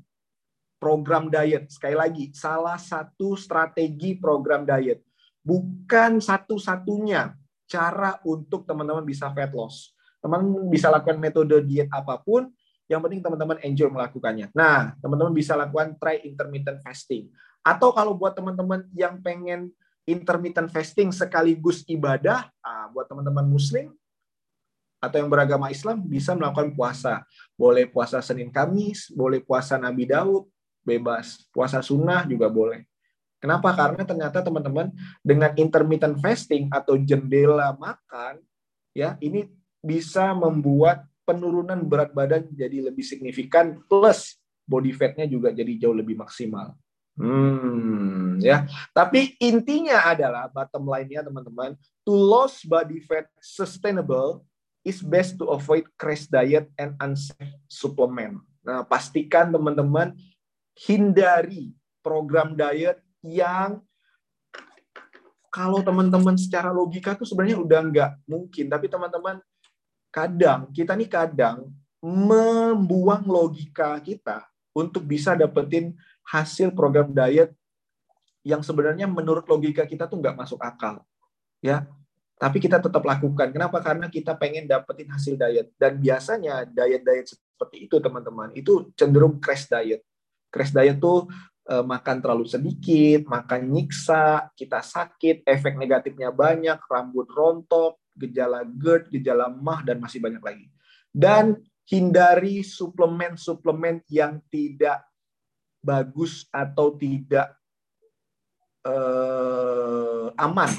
program diet. Sekali lagi, salah satu strategi program diet. Bukan satu-satunya cara untuk teman-teman bisa fat loss teman bisa lakukan metode diet apa pun, yang penting teman-teman enjoy melakukannya. Nah, teman-teman bisa lakukan try intermittent fasting. Atau kalau buat teman-teman yang pengen intermittent fasting sekaligus ibadah, ah, buat teman-teman muslim atau yang beragama Islam bisa melakukan puasa. Boleh puasa Senin Kamis, boleh puasa Nabi Daud, bebas. Puasa sunnah juga boleh. Kenapa? Karena ternyata teman-teman dengan intermittent fasting atau jendela makan, ya ini bisa membuat penurunan berat badan jadi lebih signifikan plus body fatnya juga jadi jauh lebih maksimal. Hmm, ya. Tapi intinya adalah bottom line-nya teman-teman, to lose body fat sustainable is best to avoid crash diet and unsafe supplement. Nah, pastikan teman-teman hindari program diet yang kalau teman-teman secara logika tuh sebenarnya udah nggak mungkin, tapi teman-teman kadang kita nih kadang membuang logika kita untuk bisa dapetin hasil program diet yang sebenarnya menurut logika kita tuh nggak masuk akal ya. Tapi kita tetap lakukan. Kenapa? Karena kita pengen dapetin hasil diet. Dan biasanya diet diet seperti itu teman-teman itu cenderung crash diet crash diet tuh eh, makan terlalu sedikit makan nyiksa kita sakit efek negatifnya banyak rambut rontok gejala GERD, gejala MAH, dan masih banyak lagi. Dan hindari suplemen-suplemen yang tidak bagus atau tidak uh, aman.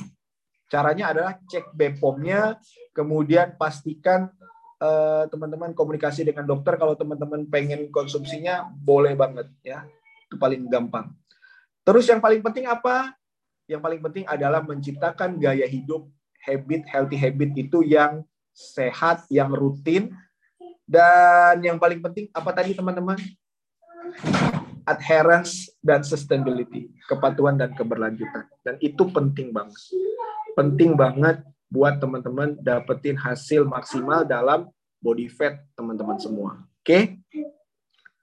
Caranya adalah cek BPOM-nya, kemudian pastikan eh, teman-teman uh, komunikasi dengan dokter kalau teman-teman pengen konsumsinya boleh banget ya. Itu paling gampang. Terus yang paling penting apa? Yang paling penting adalah menciptakan gaya hidup habit healthy habit itu yang sehat, yang rutin dan yang paling penting apa tadi teman-teman? adherence dan sustainability, kepatuhan dan keberlanjutan. Dan itu penting banget. Penting banget buat teman-teman dapetin hasil maksimal dalam body fat teman-teman semua. Oke? Okay?